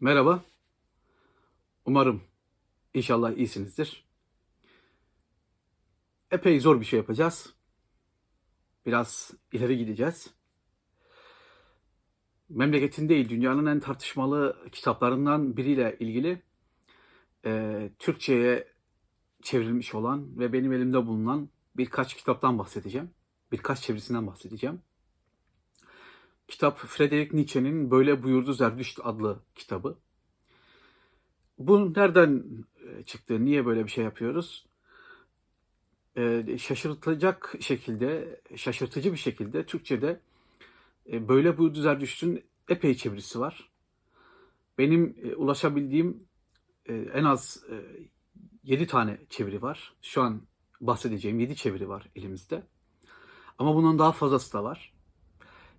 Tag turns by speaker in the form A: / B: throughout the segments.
A: Merhaba. Umarım inşallah iyisinizdir. Epey zor bir şey yapacağız. Biraz ileri gideceğiz. Memleketin değil, dünyanın en tartışmalı kitaplarından biriyle ilgili e, Türkçe'ye çevrilmiş olan ve benim elimde bulunan birkaç kitaptan bahsedeceğim. Birkaç çevirisinden bahsedeceğim. Kitap Friedrich Nietzsche'nin Böyle Buyurdu Zerdüşt adlı kitabı. Bu nereden e, çıktı? Niye böyle bir şey yapıyoruz? Ee, şaşırtacak şekilde, şaşırtıcı bir şekilde Türkçe'de e, Böyle Buyurdu Zerdüşt'ün epey çevirisi var. Benim e, ulaşabildiğim e, en az e, 7 tane çeviri var. Şu an bahsedeceğim 7 çeviri var elimizde. Ama bundan daha fazlası da var.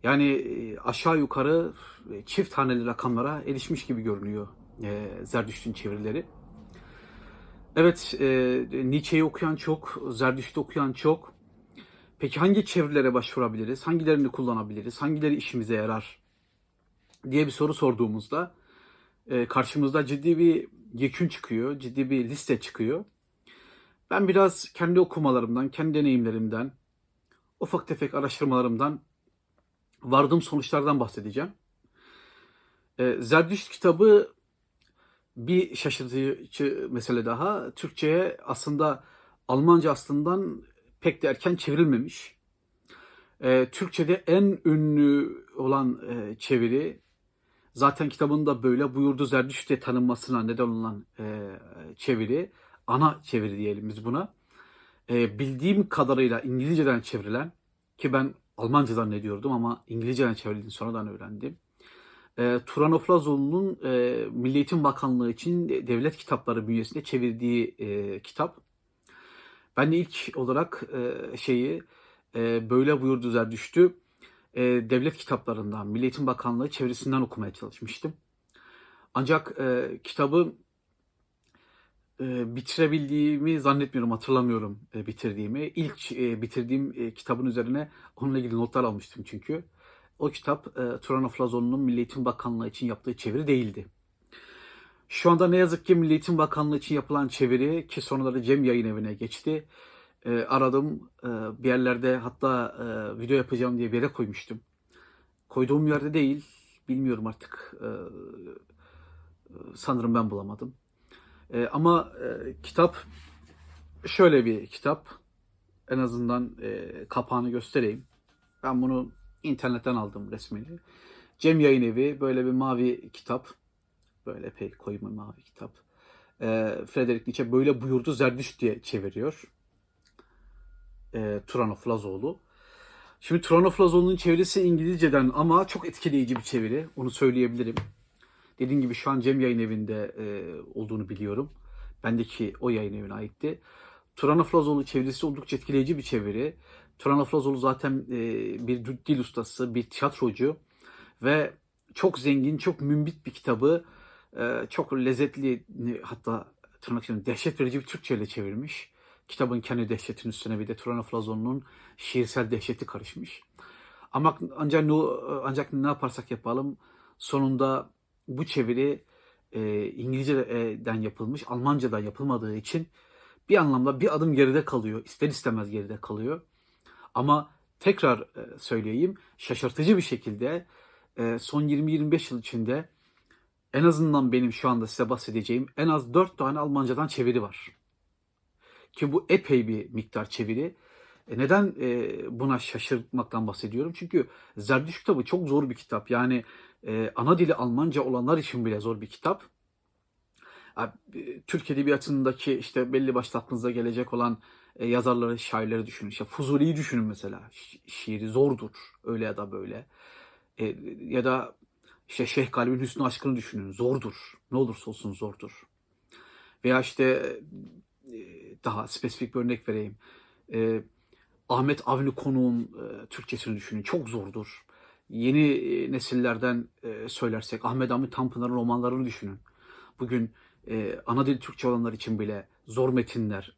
A: Yani e, aşağı yukarı e, çift haneli rakamlara erişmiş gibi görünüyor e, Zerdüşt'ün çevirileri. Evet, Nietzsche'yi okuyan çok, Zerdüşt'ü okuyan çok. Peki hangi çevirilere başvurabiliriz? Hangilerini kullanabiliriz? Hangileri işimize yarar? diye bir soru sorduğumuzda karşımızda ciddi bir yekün çıkıyor, ciddi bir liste çıkıyor. Ben biraz kendi okumalarımdan, kendi deneyimlerimden, ufak tefek araştırmalarımdan vardığım sonuçlardan bahsedeceğim. E, Zerdüşt kitabı bir şaşırtıcı mesele daha. Türkçe'ye aslında Almanca aslından pek de erken çevrilmemiş. E, Türkçe'de en ünlü olan e, çeviri zaten kitabında böyle buyurdu Zerdüşt diye tanınmasına neden olan çeviri, ana çeviri diyelim biz buna. Bildiğim kadarıyla İngilizceden çevrilen ki ben Almancadan ne diyordum ama İngilizceden çevrildiğini sonradan öğrendim. E, Turan Oflazoğlu'nun e, Milli Eğitim Bakanlığı için devlet kitapları bünyesinde çevirdiği e, kitap. Ben de ilk olarak e, şeyi e, böyle buyurdu Zerdüşt'ü e, devlet kitaplarından, Milli Eğitim Bakanlığı çevirisinden okumaya çalışmıştım. Ancak e, kitabı e, bitirebildiğimi zannetmiyorum, hatırlamıyorum e, bitirdiğimi. İlk e, bitirdiğim kitabın üzerine onunla ilgili notlar almıştım çünkü. O kitap e, Turan Oflazoğlu'nun Milli Eğitim Bakanlığı için yaptığı çeviri değildi. Şu anda ne yazık ki Milli Eğitim Bakanlığı için yapılan çeviri ki sonraları Cem Yayın Evi'ne geçti. Aradım bir yerlerde hatta video yapacağım diye bir yere koymuştum. Koyduğum yerde değil, bilmiyorum artık. Sanırım ben bulamadım. E, ama e, kitap şöyle bir kitap. En azından e, kapağını göstereyim. Ben bunu internetten aldım resmini. Cem Yayın Evi böyle bir mavi kitap. Böyle epey koyu bir mavi kitap. E, Frederick Nietzsche böyle buyurdu Zerdüşt diye çeviriyor. E, Turanov Lazoğlu. Şimdi Turanov Lazoğlu'nun çevirisi İngilizceden ama çok etkileyici bir çeviri. Onu söyleyebilirim. Dediğim gibi şu an Cem Yayın Evi'nde e, olduğunu biliyorum. Bendeki o yayın evine aitti. Turan Aflazoğlu çevirisi oldukça etkileyici bir çeviri. Turan Aflazoğlu zaten e, bir dil ustası, bir tiyatrocu ve çok zengin, çok mümbit bir kitabı e, çok lezzetli hatta tırnak içinde dehşet verici bir Türkçe ile çevirmiş. Kitabın kendi dehşetinin üstüne bir de Turan Aflazoğlu'nun şiirsel dehşeti karışmış. Ama ancak ancak ne yaparsak yapalım sonunda bu çeviri e, İngilizce'den yapılmış, Almanca'dan yapılmadığı için bir anlamda bir adım geride kalıyor. İster istemez geride kalıyor. Ama tekrar e, söyleyeyim, şaşırtıcı bir şekilde e, son 20-25 yıl içinde en azından benim şu anda size bahsedeceğim en az 4 tane Almancadan çeviri var. Ki bu epey bir miktar çeviri. E neden e, buna şaşırtmaktan bahsediyorum? Çünkü Zerdüşt kitabı çok zor bir kitap. Yani e, ana dili Almanca olanlar için bile zor bir kitap. E, Türk Edebiyatı'ndaki işte belli başlı aklınıza gelecek olan e, yazarları, şairleri düşünün. İşte Fuzuli'yi düşünün mesela. Şi- şiiri zordur. Öyle ya da böyle. E, ya da işte Şeyh Galip'in Hüsnü Aşkı'nı düşünün. Zordur. Ne olursa olsun zordur. Veya işte e, daha spesifik bir örnek vereyim. E, Ahmet Avni Konuğ'un e, Türkçesini düşünün. Çok zordur. Yeni e, nesillerden e, söylersek Ahmet Hamit Tanpınar'ın romanlarını düşünün. Bugün e, ana dil Türkçe olanlar için bile zor metinler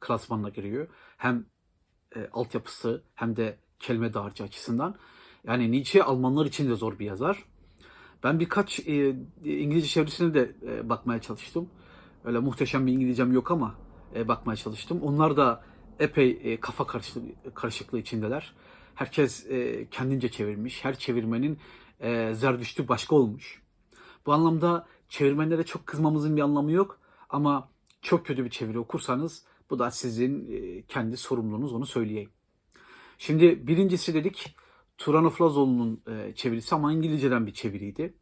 A: klasmanına giriyor. Hem altyapısı hem de kelime dağarcığı açısından. Yani Nietzsche Almanlar için de zor bir yazar. Ben birkaç İngilizce çevirisine de bakmaya çalıştım. Öyle muhteşem bir İngilizcem yok ama bakmaya çalıştım. Onlar da epey kafa karışıklığı içindeler. Herkes e, kendince çevirmiş. Her çevirmenin e, zerdüştü başka olmuş. Bu anlamda çevirmenlere çok kızmamızın bir anlamı yok. Ama çok kötü bir çeviri okursanız bu da sizin e, kendi sorumluluğunuz onu söyleyeyim. Şimdi birincisi dedik Turan Oflazoğlu'nun e, çevirisi ama İngilizceden bir çeviriydi.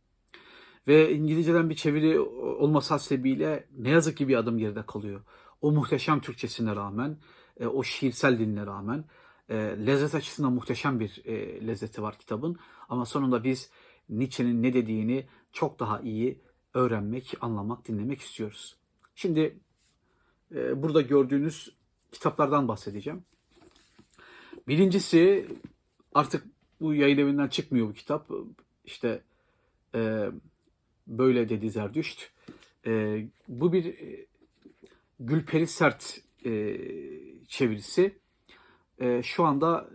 A: Ve İngilizceden bir çeviri olması hasebiyle ne yazık ki bir adım geride kalıyor. O muhteşem Türkçesine rağmen, e, o şiirsel diline rağmen e, lezzet açısından muhteşem bir e, lezzeti var kitabın. Ama sonunda biz Nietzsche'nin ne dediğini çok daha iyi öğrenmek, anlamak, dinlemek istiyoruz. Şimdi e, burada gördüğünüz kitaplardan bahsedeceğim. Birincisi artık bu yayın evinden çıkmıyor bu kitap. İşte e, böyle dedi Zerdüşt. E, bu bir e, Gülperi Sert e, çevirisi. E, şu anda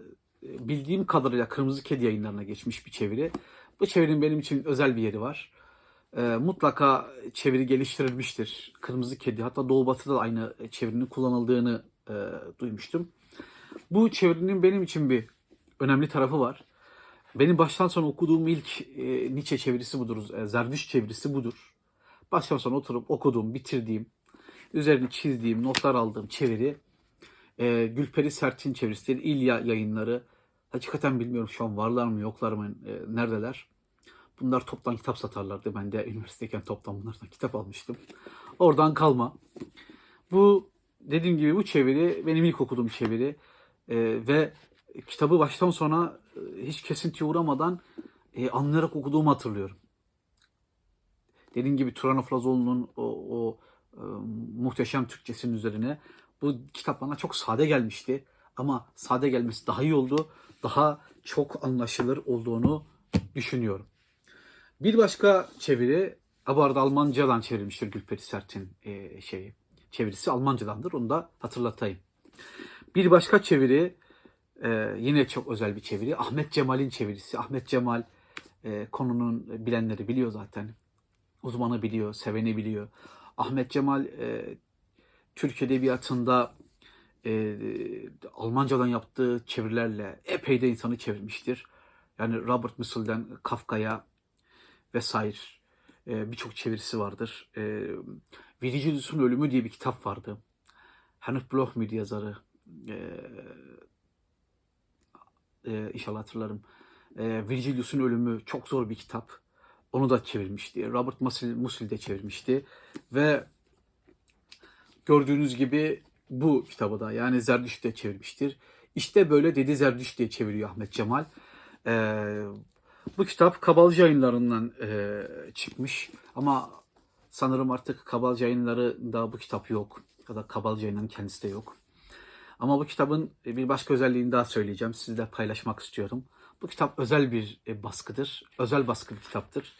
A: e, bildiğim kadarıyla Kırmızı Kedi yayınlarına geçmiş bir çeviri. Bu çevirinin benim için özel bir yeri var. E, mutlaka çeviri geliştirilmiştir. Kırmızı Kedi hatta Doğu Batı'da da aynı çevirinin kullanıldığını e, duymuştum. Bu çevirinin benim için bir önemli tarafı var. Benim baştan sona okuduğum ilk e, Nietzsche çevirisi budur. E, Zerdüşt çevirisi budur. Baştan sona oturup okuduğum, bitirdiğim, üzerini çizdiğim, notlar aldığım çeviri e, Gülperi Sert'in çevirisidir. İlya yayınları. Hakikaten bilmiyorum şu an varlar mı yoklar mı, e, neredeler. Bunlar toptan kitap satarlardı. Ben de üniversiteyken toptan bunlardan kitap almıştım. Oradan kalma. Bu dediğim gibi bu çeviri benim ilk okuduğum çeviri. E, ve kitabı baştan sona e, hiç kesintiye uğramadan e, anlayarak okuduğumu hatırlıyorum. Dediğim gibi Turan Afrazoğlu'nun o, o e, muhteşem Türkçesinin üzerine bu kitap bana çok sade gelmişti. Ama sade gelmesi daha iyi oldu. Daha çok anlaşılır olduğunu düşünüyorum. Bir başka çeviri, bu arada Almancadan çevrilmiştir Gülperi Sert'in e, şeyi. Çevirisi Almancadandır. Onu da hatırlatayım. Bir başka çeviri ee, yine çok özel bir çeviri. Ahmet Cemal'in çevirisi. Ahmet Cemal e, konunun bilenleri biliyor zaten. Uzmanı biliyor, seveni biliyor. Ahmet Cemal e, Türk Edebiyatı'nda e, Almancadan yaptığı çevirilerle epey de insanı çevirmiştir. Yani Robert Musil'den Kafka'ya vesaire e, birçok çevirisi vardır. E, Virgilius'un Ölümü diye bir kitap vardı. Henrik Bloch müydü yazarı? E, e, inşallah hatırlarım. E, Virgilius'un Ölümü çok zor bir kitap. Onu da çevirmişti. Robert Musil, Musil de çevirmişti. Ve gördüğünüz gibi bu kitabı da yani Zerdüşt de çevirmiştir. İşte böyle dedi Zerdüşt diye çeviriyor Ahmet Cemal. E, bu kitap Kabalcı yayınlarından e, çıkmış. Ama sanırım artık Kabalcı yayınlarında bu kitap yok. Ya da Kabalcı yayınlarının kendisi de yok. Ama bu kitabın bir başka özelliğini daha söyleyeceğim. Sizle paylaşmak istiyorum. Bu kitap özel bir e, baskıdır. Özel baskı bir kitaptır.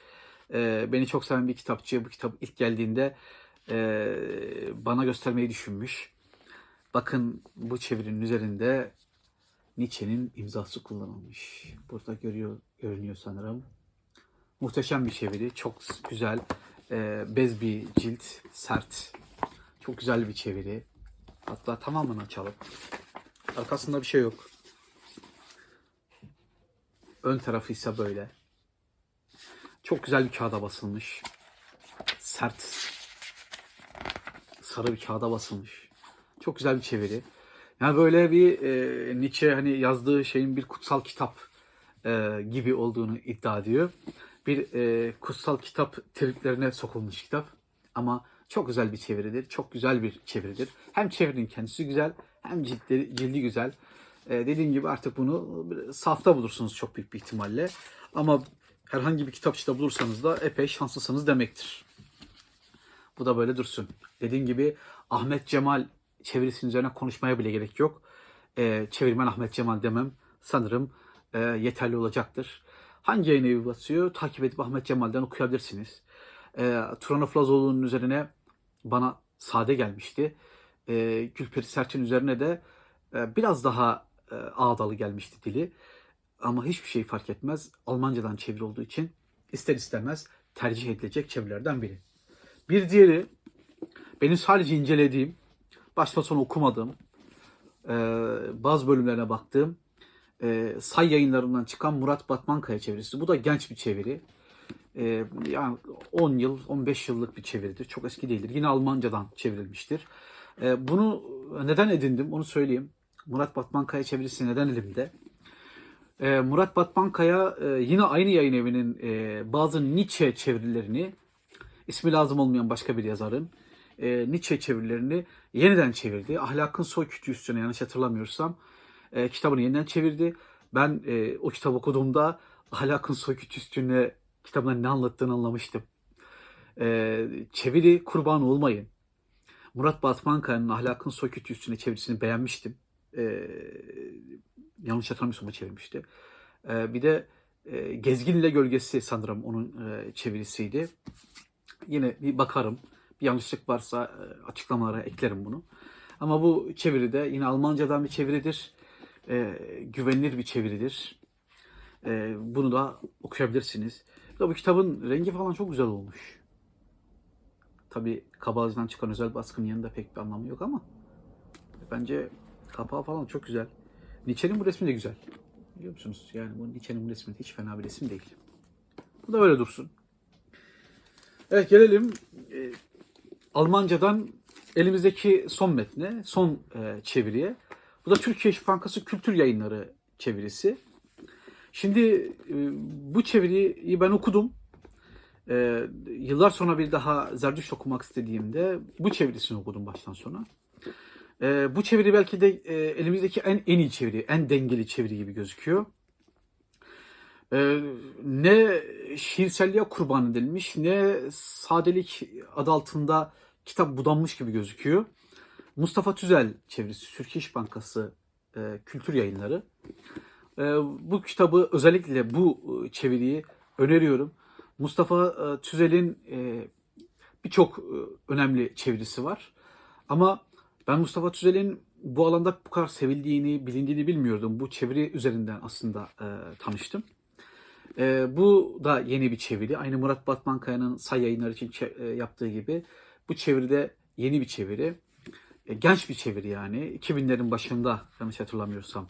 A: E, beni çok seven bir kitapçı bu kitap ilk geldiğinde e, bana göstermeyi düşünmüş. Bakın bu çevirinin üzerinde Nietzsche'nin imzası kullanılmış. Burada görüyor, görünüyor sanırım. Muhteşem bir çeviri. Çok güzel. bez bir cilt. Sert. Çok güzel bir çeviri. Hatta tamamını açalım. Arkasında bir şey yok. Ön tarafı ise böyle. Çok güzel bir kağıda basılmış. Sert. Sarı bir kağıda basılmış. Çok güzel bir çeviri. Yani böyle bir e, Nietzsche hani yazdığı şeyin bir kutsal kitap e, gibi olduğunu iddia ediyor. Bir e, kutsal kitap triplerine sokulmuş kitap. Ama çok güzel bir çeviridir. Çok güzel bir çeviridir. Hem çevirinin kendisi güzel hem cildi, cildi güzel. Ee, dediğim gibi artık bunu safta bulursunuz çok büyük bir ihtimalle. Ama herhangi bir kitapçıda bulursanız da epey şanslısınız demektir. Bu da böyle dursun. Dediğim gibi Ahmet Cemal çevirisinin üzerine konuşmaya bile gerek yok. Ee, çevirmen Ahmet Cemal demem sanırım e, yeterli olacaktır. Hangi yayın evi basıyor? Takip edip Ahmet Cemal'den okuyabilirsiniz. E, Turan Aflazoğlu'nun üzerine bana sade gelmişti. E, Gülperi Serçin üzerine de e, biraz daha e, ağdalı gelmişti dili. Ama hiçbir şey fark etmez. Almancadan çeviri olduğu için ister istemez tercih edilecek çevirilerden biri. Bir diğeri benim sadece incelediğim, başta sona okumadığım, e, bazı bölümlerine baktığım e, say yayınlarından çıkan Murat Batmankaya çevirisi. Bu da genç bir çeviri. E, yani 10 yıl, 15 yıllık bir çeviridir. Çok eski değildir. Yine Almancadan çevrilmiştir. Bunu neden edindim onu söyleyeyim. Murat Batmankaya çevirisi neden elimde? Murat Batmankaya yine aynı yayın evinin bazı Nietzsche çevirilerini, ismi lazım olmayan başka bir yazarın, e, Nietzsche çevirilerini yeniden çevirdi. Ahlakın Soy Kütüğü üstüne yanlış hatırlamıyorsam e, kitabını yeniden çevirdi. Ben e, o kitabı okuduğumda Ahlakın Soy Kütüğü üstüne kitabına ne anlattığını anlamıştım. E, çeviri kurban olmayın. Murat Batmankaya'nın Ahlakın Soy Kütüğü üstüne çevirisini beğenmiştim. E, yanlış hatırlamıyorsam o çevirmişti. E, bir de e, Gezgin ile Gölgesi sanırım onun e, çevirisiydi. Yine bir bakarım. Bir yanlışlık varsa e, açıklamalara eklerim bunu. Ama bu çeviri de yine Almancadan bir çeviridir. E, güvenilir bir çeviridir. E, bunu da okuyabilirsiniz. De bu kitabın rengi falan çok güzel olmuş. Tabi Kabalcı'dan çıkan özel baskının yanında pek bir anlamı yok ama bence kapağı falan çok güzel. Nietzsche'nin bu resmi de güzel. Biliyor musunuz? Yani bu Nietzsche'nin bu resmi de hiç fena bir resim değil. Bu da öyle dursun. Evet gelelim e, Almancadan elimizdeki son metne, son e, çeviriye. Bu da Türkiye İş Bankası Kültür Yayınları çevirisi. Şimdi e, bu çeviriyi ben okudum. E, yıllar sonra bir daha Zerdüşt okumak istediğimde bu çevirisini okudum baştan sona. E, bu çeviri belki de e, elimizdeki en en iyi çeviri, en dengeli çeviri gibi gözüküyor. E, ne şiirselliğe kurban edilmiş, ne sadelik adı altında kitap budanmış gibi gözüküyor. Mustafa Tüzel çevirisi, Türkiye İş Bankası e, Kültür Yayınları. E, bu kitabı özellikle bu e, çeviriyi öneriyorum. Mustafa e, Tüzel'in e, birçok e, önemli çevirisi var. Ama ben Mustafa Tüzel'in bu alanda bu kadar sevildiğini, bilindiğini bilmiyordum. Bu çeviri üzerinden aslında e, tanıştım. E, bu da yeni bir çeviri. Aynı Murat Batmankaya'nın say yayınları için e, yaptığı gibi. Bu çeviride yeni bir çeviri. E, genç bir çeviri yani. 2000'lerin başında yanlış hatırlamıyorsam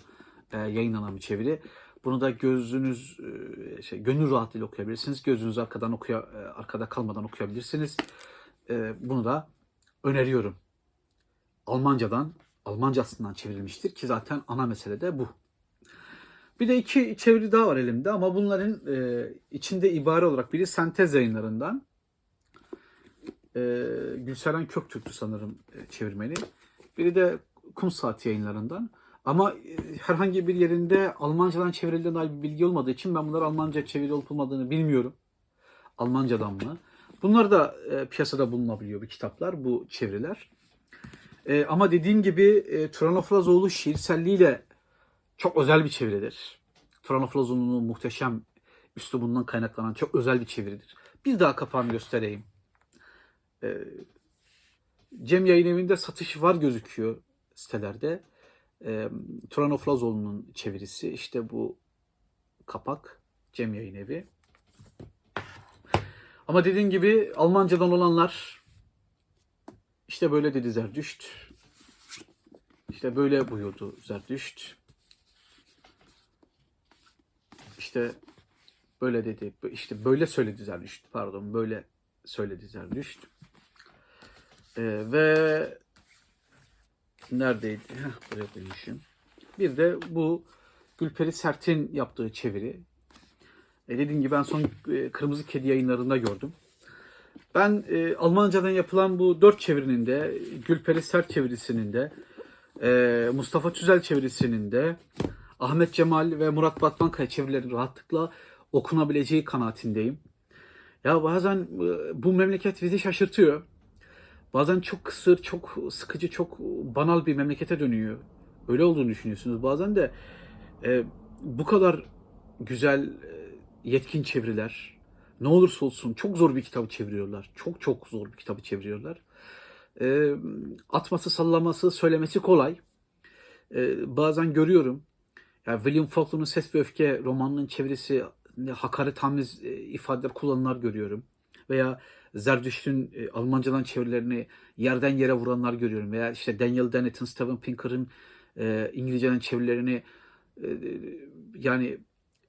A: e, yayınlanan bir çeviri. Bunu da gözünüz e, şey gönül rahatlığıyla okuyabilirsiniz. Gözünüz arkadan okuya e, arkada kalmadan okuyabilirsiniz. E, bunu da öneriyorum. Almancadan, Almancasından çevrilmiştir ki zaten ana mesele de bu. Bir de iki çeviri daha var elimde ama bunların e, içinde ibare olarak biri sentez yayınlarından. E, Gülseren Köktürk'tü sanırım e, çevirmeni. Biri de Kum Saati yayınlarından. Ama e, herhangi bir yerinde Almancadan çevrildiğine dair bir bilgi olmadığı için ben bunlar Almanca çeviri olup olmadığını bilmiyorum. Almancadan mı? Bunlar da e, piyasada bulunabiliyor bu kitaplar, bu çeviriler. E, ama dediğim gibi e, Turan Afrazoğlu şiirselliğiyle çok özel bir çeviridir. Turan Afrazoğlu'nun muhteşem üslubundan kaynaklanan çok özel bir çeviridir. Bir daha kapağını göstereyim. E, Cem Yayın Evi'nde satış var gözüküyor sitelerde. E, Turan Oflazoğlu'nun çevirisi. İşte bu kapak Cem Yayın Evi. Ama dediğim gibi Almancadan olanlar işte böyle dedi Zerdüşt. İşte böyle buyurdu Zerdüşt. İşte böyle dedi. işte böyle söyledi Zerdüşt. Pardon böyle söyledi Zerdüşt. Ee, ve neredeydi? Buraya koymuşum. Bir de bu Gülperi Sert'in yaptığı çeviri. E dediğim gibi ben son e, Kırmızı Kedi yayınlarında gördüm. Ben e, Almancadan yapılan bu dört çevirinin de, Gülperi Sert çevirisinin de, e, Mustafa Tüzel çevirisinin de, Ahmet Cemal ve Murat Batmankaya çevirilerinin rahatlıkla okunabileceği kanaatindeyim. Ya bazen e, bu memleket bizi şaşırtıyor. Bazen çok kısır, çok sıkıcı, çok banal bir memlekete dönüyor. Öyle olduğunu düşünüyorsunuz. Bazen de e, bu kadar güzel, e, yetkin çeviriler, ne olursa olsun çok zor bir kitabı çeviriyorlar. Çok çok zor bir kitabı çeviriyorlar. E, atması, sallaması, söylemesi kolay. E, bazen görüyorum. Yani William Faulkner'ın Ses ve Öfke romanının çevirisi hakaret hamiz e, ifadeler kullananlar görüyorum. Veya Zerdüşt'ün e, Almancadan çevirilerini yerden yere vuranlar görüyorum. Veya işte Daniel Dennett'in, Steven Pinker'ın e, İngilizceden çevirilerini e, yani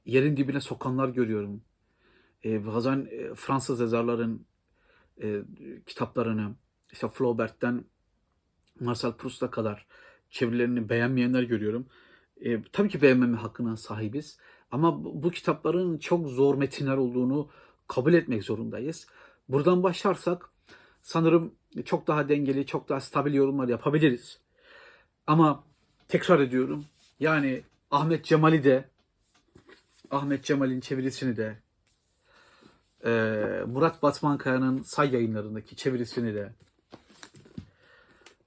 A: yerin dibine sokanlar görüyorum. E, bazen e, Fransız yazarların e, kitaplarını işte Flaubert'ten Marcel Proust'a kadar çevirilerini beğenmeyenler görüyorum. E, tabii ki beğenmeme hakkına sahibiz. Ama bu, bu kitapların çok zor metinler olduğunu kabul etmek zorundayız. Buradan başlarsak sanırım çok daha dengeli, çok daha stabil yorumlar yapabiliriz. Ama tekrar ediyorum. Yani Ahmet Cemal'i de Ahmet Cemal'in çevirisini de e, Murat Batmankaya'nın say yayınlarındaki çevirisini de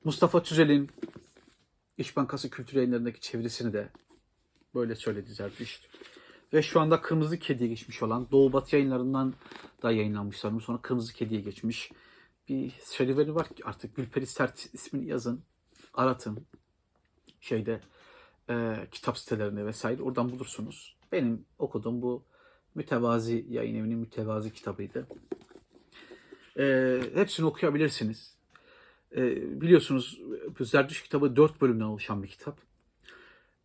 A: Mustafa Tüzel'in İş Bankası Kültür Yayınlarındaki çevirisini de böyle söyledi Zerdüşt. Ve şu anda Kırmızı Kedi'ye geçmiş olan Doğu Batı yayınlarından da yayınlanmış sanırım. Sonra Kırmızı Kedi'ye geçmiş. Bir serüveni var ki artık Gülperi Sert ismini yazın. Aratın. Şeyde e, kitap sitelerinde vesaire oradan bulursunuz. Benim okuduğum bu mütevazi yayın evinin mütevazi kitabıydı. E, hepsini okuyabilirsiniz. E, biliyorsunuz Zerdüş kitabı dört bölümden oluşan bir kitap.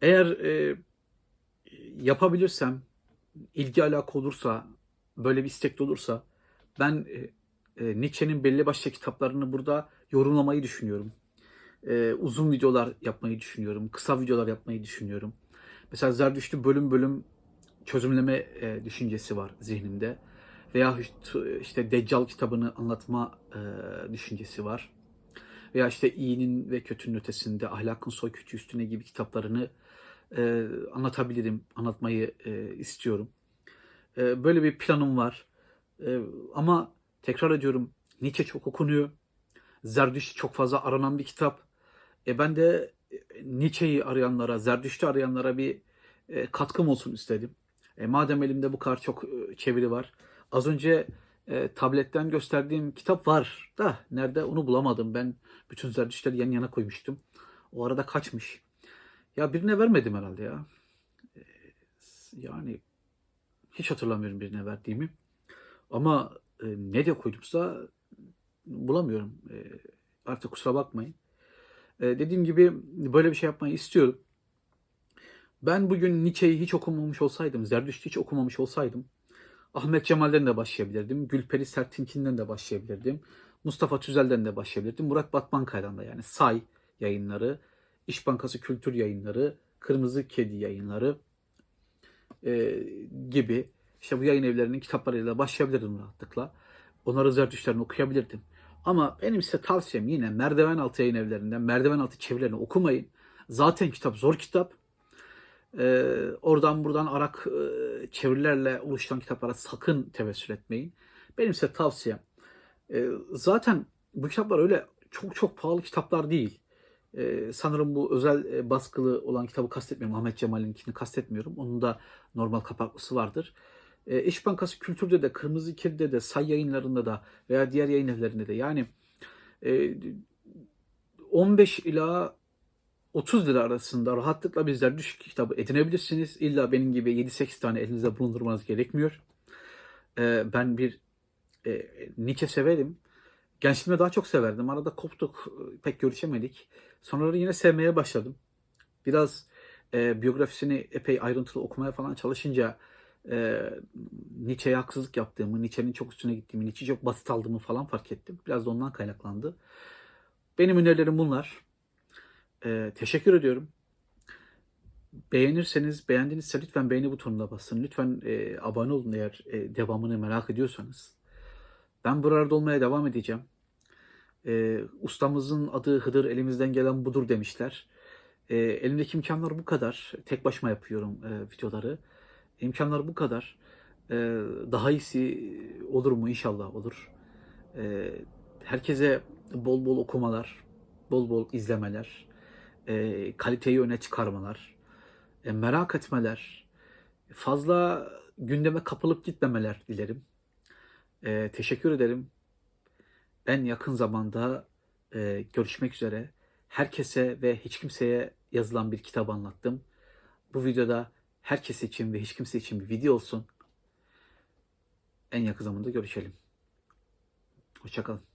A: Eğer e, yapabilirsem, ilgi alaka olursa, böyle bir istek olursa ben e, e, Nietzsche'nin belli başlı kitaplarını burada yorumlamayı düşünüyorum. E, uzun videolar yapmayı düşünüyorum. Kısa videolar yapmayı düşünüyorum. Mesela Zerdüşt'ü bölüm bölüm çözümleme e, düşüncesi var zihnimde. Veya işte Deccal kitabını anlatma e, düşüncesi var. Veya işte iyinin ve kötünün ötesinde ahlakın soy küçüğü üstüne gibi kitaplarını e, anlatabilirim, anlatmayı e, istiyorum. E, böyle bir planım var. E, ama tekrar ediyorum Nietzsche çok okunuyor. Zerdüşt çok fazla aranan bir kitap. E, ben de Nietzsche'yi arayanlara, Zerdüşt'ü arayanlara bir e, katkım olsun istedim. E, madem elimde bu kadar çok e, çeviri var. Az önce e, tabletten gösterdiğim kitap var da nerede onu bulamadım. Ben bütün Zerdüştleri yan yana koymuştum. O arada kaçmış. Ya birine vermedim herhalde ya. E, yani hiç hatırlamıyorum birine verdiğimi. Ama e, ne de koydumsa bulamıyorum. E, artık kusura bakmayın. E, dediğim gibi böyle bir şey yapmayı istiyorum. Ben bugün Nietzsche'yi hiç okumamış olsaydım, Zerdüşt'ü hiç okumamış olsaydım, Ahmet Cemal'den de başlayabilirdim, Gülperi Sertinkin'den de başlayabilirdim, Mustafa Tüzel'den de başlayabilirdim, Murat Batmankaya'dan da yani Say yayınları, İş Bankası Kültür Yayınları, Kırmızı Kedi Yayınları e, gibi işte bu yayın evlerinin kitaplarıyla başlayabilirdim rahatlıkla. Onların zerdüşlerini okuyabilirdim. Ama benim size tavsiyem yine merdiven altı yayın evlerinden merdiven altı çevirilerini okumayın. Zaten kitap zor kitap. Ee, oradan buradan arak e, çevirilerle oluşturan kitaplara sakın tevessül etmeyin. Benim size tavsiyem. E, zaten bu kitaplar öyle çok çok pahalı kitaplar değil. E, sanırım bu özel e, baskılı olan kitabı kastetmiyorum. Ahmet Cemal'inkini kastetmiyorum. Onun da normal kapaklısı vardır. E, İş Bankası Kültür'de de, Kırmızı Kedi'de de, Say yayınlarında da veya diğer yayın evlerinde de yani e, 15 ila 30 lira arasında rahatlıkla bizler düşük kitabı edinebilirsiniz. İlla benim gibi 7-8 tane elinizde bulundurmanız gerekmiyor. E, ben bir e, Nietzsche severim. Gençliğimde daha çok severdim. Arada koptuk, pek görüşemedik. Sonra yine sevmeye başladım. Biraz e, biyografisini epey ayrıntılı okumaya falan çalışınca e, Nietzsche'ye haksızlık yaptığımı, Nietzsche'nin çok üstüne gittiğimi, Nietzsche'yi çok basit aldığımı falan fark ettim. Biraz da ondan kaynaklandı. Benim önerilerim bunlar. E, teşekkür ediyorum. Beğenirseniz, beğendinizse lütfen beğeni butonuna basın. Lütfen e, abone olun eğer e, devamını merak ediyorsanız. Ben buralarda olmaya devam edeceğim. E, ustamızın adı Hıdır, elimizden gelen budur demişler. E, elimdeki imkanlar bu kadar. Tek başıma yapıyorum e, videoları. İmkanlar bu kadar. E, daha iyisi olur mu? İnşallah olur. E, herkese bol bol okumalar, bol bol izlemeler, e, kaliteyi öne çıkarmalar, e, merak etmeler, fazla gündeme kapılıp gitmemeler dilerim. E, teşekkür ederim. En yakın zamanda e, görüşmek üzere. Herkese ve hiç kimseye yazılan bir kitap anlattım. Bu videoda herkes için ve hiç kimse için bir video olsun. en yakın zamanda görüşelim. Hoşçakalın.